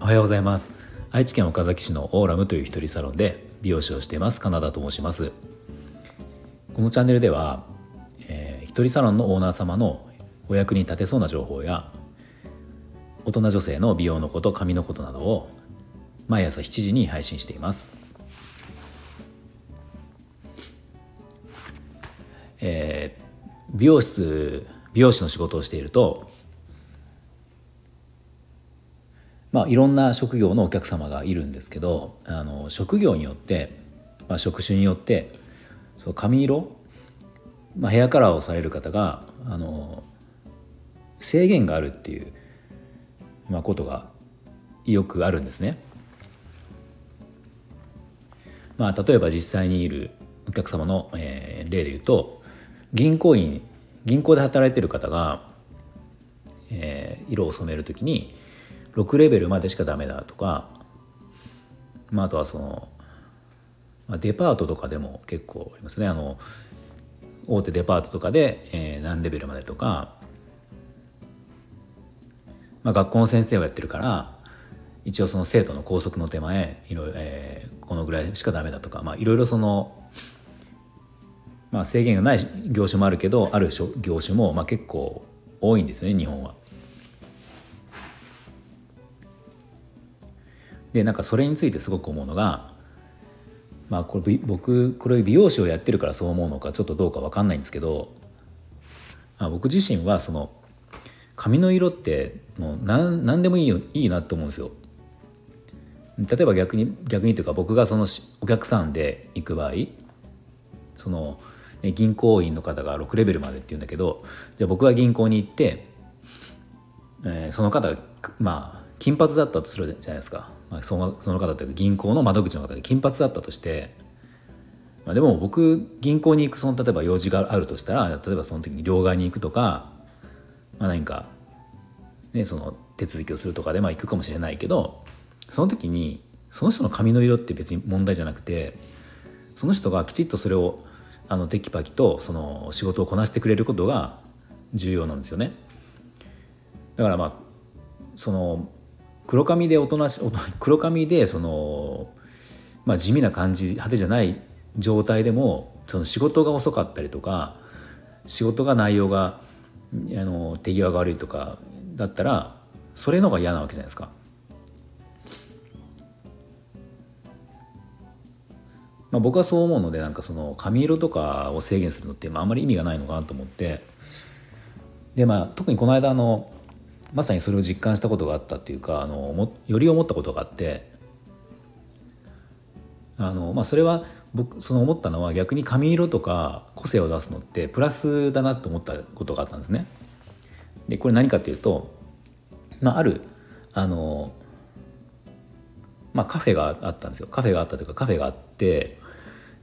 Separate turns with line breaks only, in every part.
おはようございます。愛知県岡崎市のオーラムという一人サロンで美容師をしていますカナダと申します。このチャンネルでは、えー、一人サロンのオーナー様のお役に立てそうな情報や大人女性の美容のこと髪のことなどを毎朝7時に配信しています。えー、美容室美容師の仕事をしているとまあいろんな職業のお客様がいるんですけどあの職業によって、まあ、職種によってその髪色、まあ、ヘアカラーをされる方があの制限があるっていう、まあ、ことがよくあるんですね。まあ、例えば実際にいるお客様の、えー、例で言うと銀行員銀行で働いてる方が、えー、色を染める時に6レベルまでしかダメだとか、まあ、あとはその、まあ、デパートとかでも結構ありますね。あの大手デパートとかで、えー、何レベルまでとかまあ、学校の先生をやってるから一応その生徒の校則の手前いろいろ、えー、このぐらいしかダメだとか、まあ、いろいろその、まあ、制限がない業種もあるけどある業種もまあ結構多いんですよね日本は。でなんかそれについてすごく思うのがまあこれ僕これ美容師をやってるからそう思うのかちょっとどうか分かんないんですけど、まあ、僕自身はその髪の色ってもう何何でもいいよいいなって思うんですよ。例えば逆に逆にというか僕がそのお客さんで行く場合その、ね、銀行員の方が6レベルまでって言うんだけどじゃあ僕が銀行に行って、えー、その方がまあ金髪だったとするじゃないですか、まあ、そのその方というか銀行の窓口の方が金髪だったとして、まあ、でも僕銀行に行くその例えば用事があるとしたら例えばその時に両替に行くとかまあ、何か、ね、その手続きをするとかでまあ行くかもしれないけどその時にその人の髪の色って別に問題じゃなくてその人がきちっとそれをあのテキパキとその仕事をこなしてくれることが重要なんですよね。だからまあその黒髪でおとなし黒髪でその、まあ、地味な感じ派手じゃない状態でもその仕事が遅かったりとか仕事が内容があの手際が悪いとかだったらそれの方が嫌なわけじゃないですか。まあ、僕はそう思うのでなんかその髪色とかを制限するのってまあんまり意味がないのかなと思って。でまあ特にこの間のまさにそれを実感したことがあったっていうかあのより思ったことがあって。あの、まあ、それは僕その思ったのは逆に髪色とか個性を出すのってプラスだなと思ったことがあったんですね。でこれ何かっていうと、まあ、あるあの、まあ、カフェがあったんですよ。カフェがあったというかカフェがあって、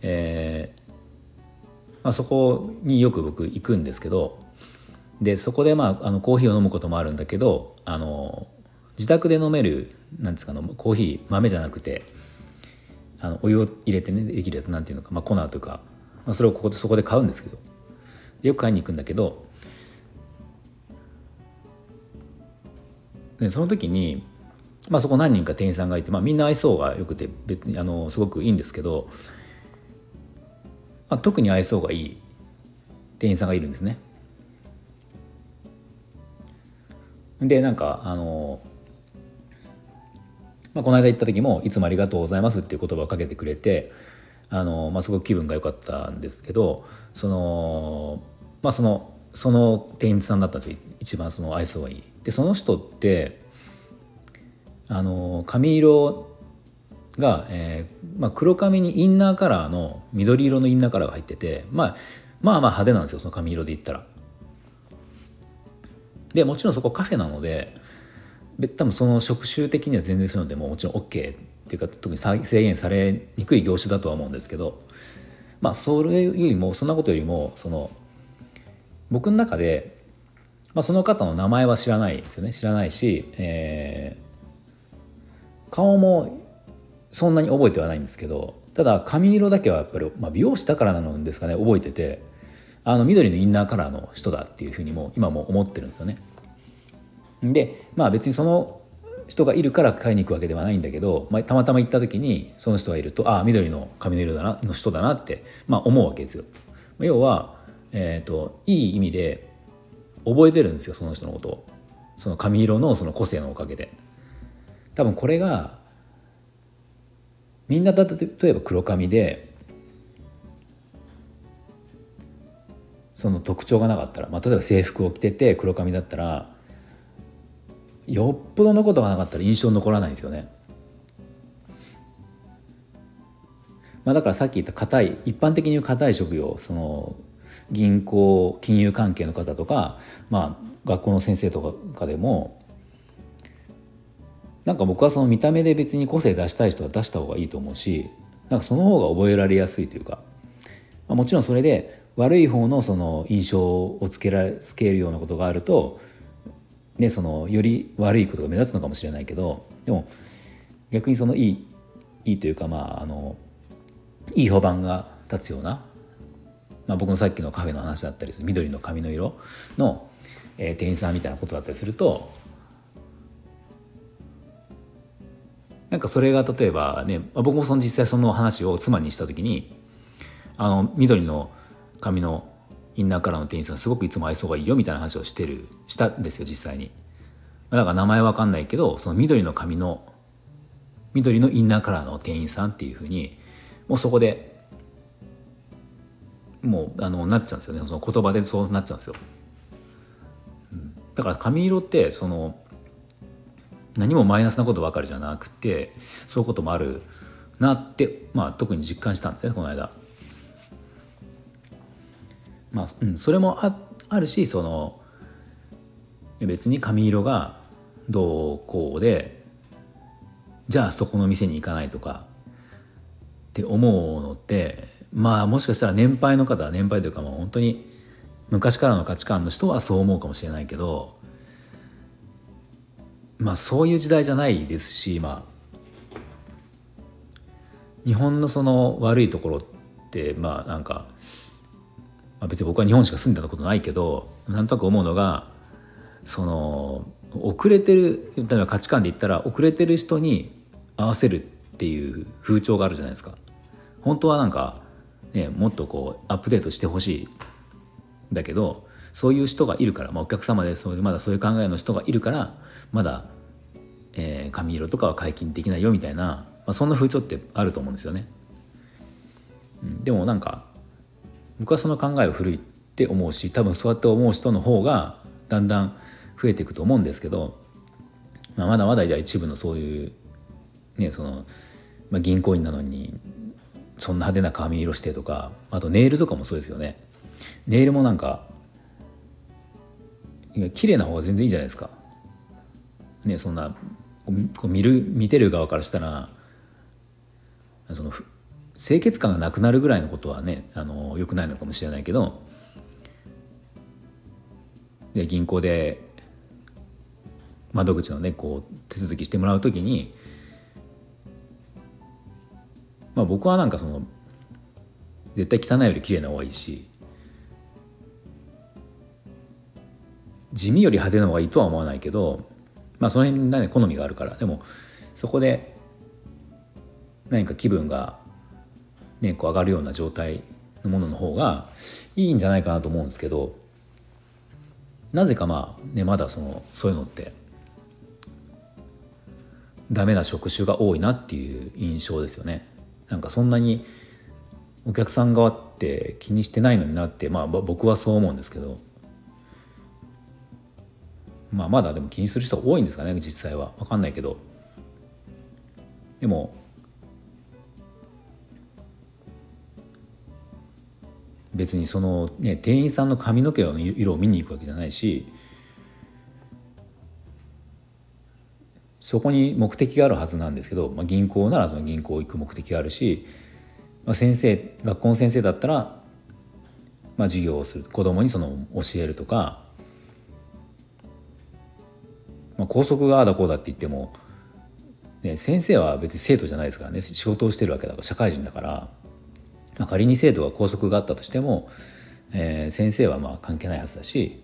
えーまあ、そこによく僕行くんですけどでそこで、まあ、あのコーヒーを飲むこともあるんだけどあの自宅で飲めるなんですかコーヒー豆じゃなくてあのお湯を入れてねできるやつなんていうのか、まあ、粉というか、まあ、それをここでそこで買うんですけどよく買いに行くんだけどでその時に、まあ、そこ何人か店員さんがいて、まあ、みんな愛想がよくて別にあのすごくいいんですけど、まあ、特に愛想がいい店員さんがいるんですね。でなんかあのまあ、この間行った時も「いつもありがとうございます」っていう言葉をかけてくれてあの、まあ、すごく気分が良かったんですけどそのまあそのその店員さんだったんですよ一番その愛想がいい。でその人ってあの髪色が、えーまあ、黒髪にインナーカラーの緑色のインナーカラーが入ってて、まあ、まあまあ派手なんですよその髪色で言ったら。でもちろんそこカフェなので多分その職種的には全然そういうのでももちろん OK っていうか特に制限されにくい業種だとは思うんですけどまあそれよりもそんなことよりもその僕の中で、まあ、その方の名前は知らないですよね知らないし、えー、顔もそんなに覚えてはないんですけどただ髪色だけはやっぱり、まあ、美容師だからなのですかね覚えててあの緑のインナーカラーの人だっていうふうにも今も思ってるんですよね。でまあ別にその人がいるから買いに行くわけではないんだけど、まあ、たまたま行った時にその人がいるとああ緑の髪の色だなの人だなって、まあ、思うわけですよ。要は、えーと、いい意味で覚えてるんですよその人のことをその髪色のその個性のおかげで。多分これがみんな例えば黒髪でその特徴がなかったら、まあ、例えば制服を着てて黒髪だったらよっぽどのことがなかったら印象残らないんですよね。まあ、だからさっき言った硬い一般的に言う硬い職業その銀行金融関係の方とか、まあ、学校の先生とかでもなんか僕はその見た目で別に個性出したい人は出した方がいいと思うしなんかその方が覚えられやすいというか、まあ、もちろんそれで悪い方のその印象をつけらつけるようなことがあるとね、そのより悪いことが目立つのかもしれないけどでも逆にそのいいいいというかまああのいい評判が立つような、まあ、僕のさっきのカフェの話だったりする緑の髪の色の、えー、店員さんみたいなことだったりするとなんかそれが例えばね僕もその実際その話を妻にした時にあの緑の髪のインナーカラーの店員さんすごくいつも愛想がいいよみたいな話をしてるしたんですよ実際に。だから名前わかんないけどその緑の髪の緑のインナーカラーの店員さんっていうふうにもうそこでもうあのなっちゃうんですよね。その言葉でそうなっちゃうんですよ、だから髪色ってその何もマイナスなことばかりじゃなくてそういうこともあるなって、まあ、特に実感したんですねこの間。まあ、うん、それもああるしその別に髪色がどうこうでじゃあそこの店に行かないとかって思うのってまあもしかしたら年配の方は年配というかもう本当に昔からの価値観の人はそう思うかもしれないけどまあそういう時代じゃないですしまあ日本のその悪いところってまあなんかまあ、別に僕は日本しか住んだことないけどなんとなく思うのがその遅れてる例えば価値観で言ったら遅れてる人に合わせるっていう風潮があるじゃないですか。本当はなんか、ね、もっとこうアップデートしてほしいだけどそういう人がいるから、まあ、お客様でそういうまだそういう考えの人がいるからまだ、えー、髪色とかは解禁できないよみたいな、まあ、そんな風潮ってあると思うんですよね。うん、でもなんか僕はその考えは古いって思うし多分そうやって思う人の方がだんだん増えていくと思うんですけど、まあ、まだまだ一部のそういうねその、まあ、銀行員なのにそんな派手な髪色してとかあとネイルとかもそうですよねネイルもなんか綺麗な方が全然いいじゃないですか。ねそんなこう見る見てる側からしたらその清潔感がなくなるぐらいのことはねあのよくないのかもしれないけどで銀行で窓口のねこう手続きしてもらう時にまあ僕はなんかその絶対汚いより綺麗な方がいいし地味より派手な方がいいとは思わないけどまあその辺ね好みがあるからでもそこで何か気分がね、こう上がるような状態のものの方がいいんじゃないかなと思うんですけどなぜかまあねまだそのそういうのってダメな職種が多いなっていう印象ですよね。なんかそんなにお客さん側って気にしてないのになってまあ僕はそう思うんですけどまあまだでも気にする人多いんですかね実際は。分かんないけど。でも別にその、ね、店員さんの髪の毛の色を見に行くわけじゃないしそこに目的があるはずなんですけど、まあ、銀行ならその銀行行く目的があるし、まあ、先生学校の先生だったら、まあ、授業をする子供にその教えるとか、まあ、校則がああだこうだって言っても、ね、先生は別に生徒じゃないですからね仕事をしてるわけだから社会人だから。まあ、仮に制度が拘束があったとしてもえー、先生はまあ関係ないはずだし、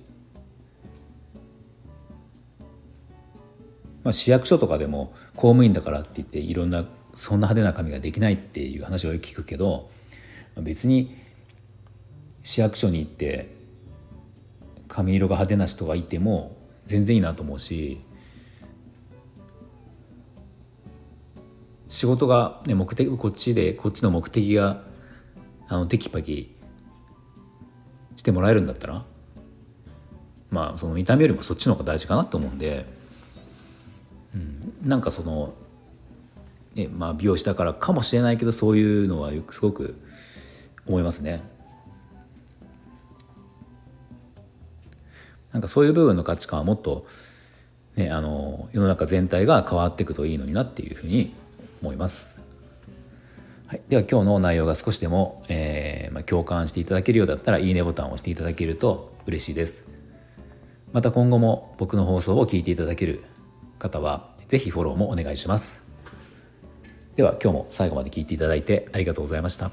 まあ、市役所とかでも公務員だからって言っていろんなそんな派手な髪ができないっていう話をよく聞くけどまあ別に市役所に行って髪色が派手な人がいても全然いいなと思うし仕事が、ね、目的こっちでこっちの目的があのテキパキしてもらえるんだったらまあその見た目よりもそっちの方が大事かなと思うんで、うん、なんかその、ねまあ、美容師だからかもしれないけどそういうのはすごく思いますね。なんかそういう部分の価値観はもっと、ね、あの世の中全体が変わっていくといいのになっていうふうに思います。はい、では今日の内容が少しでも、えーまあ、共感していただけるようだったらいいねボタンを押していただけると嬉しいです。また今後も僕の放送を聞いていただける方は是非フォローもお願いします。では今日も最後まで聞いていただいてありがとうございました。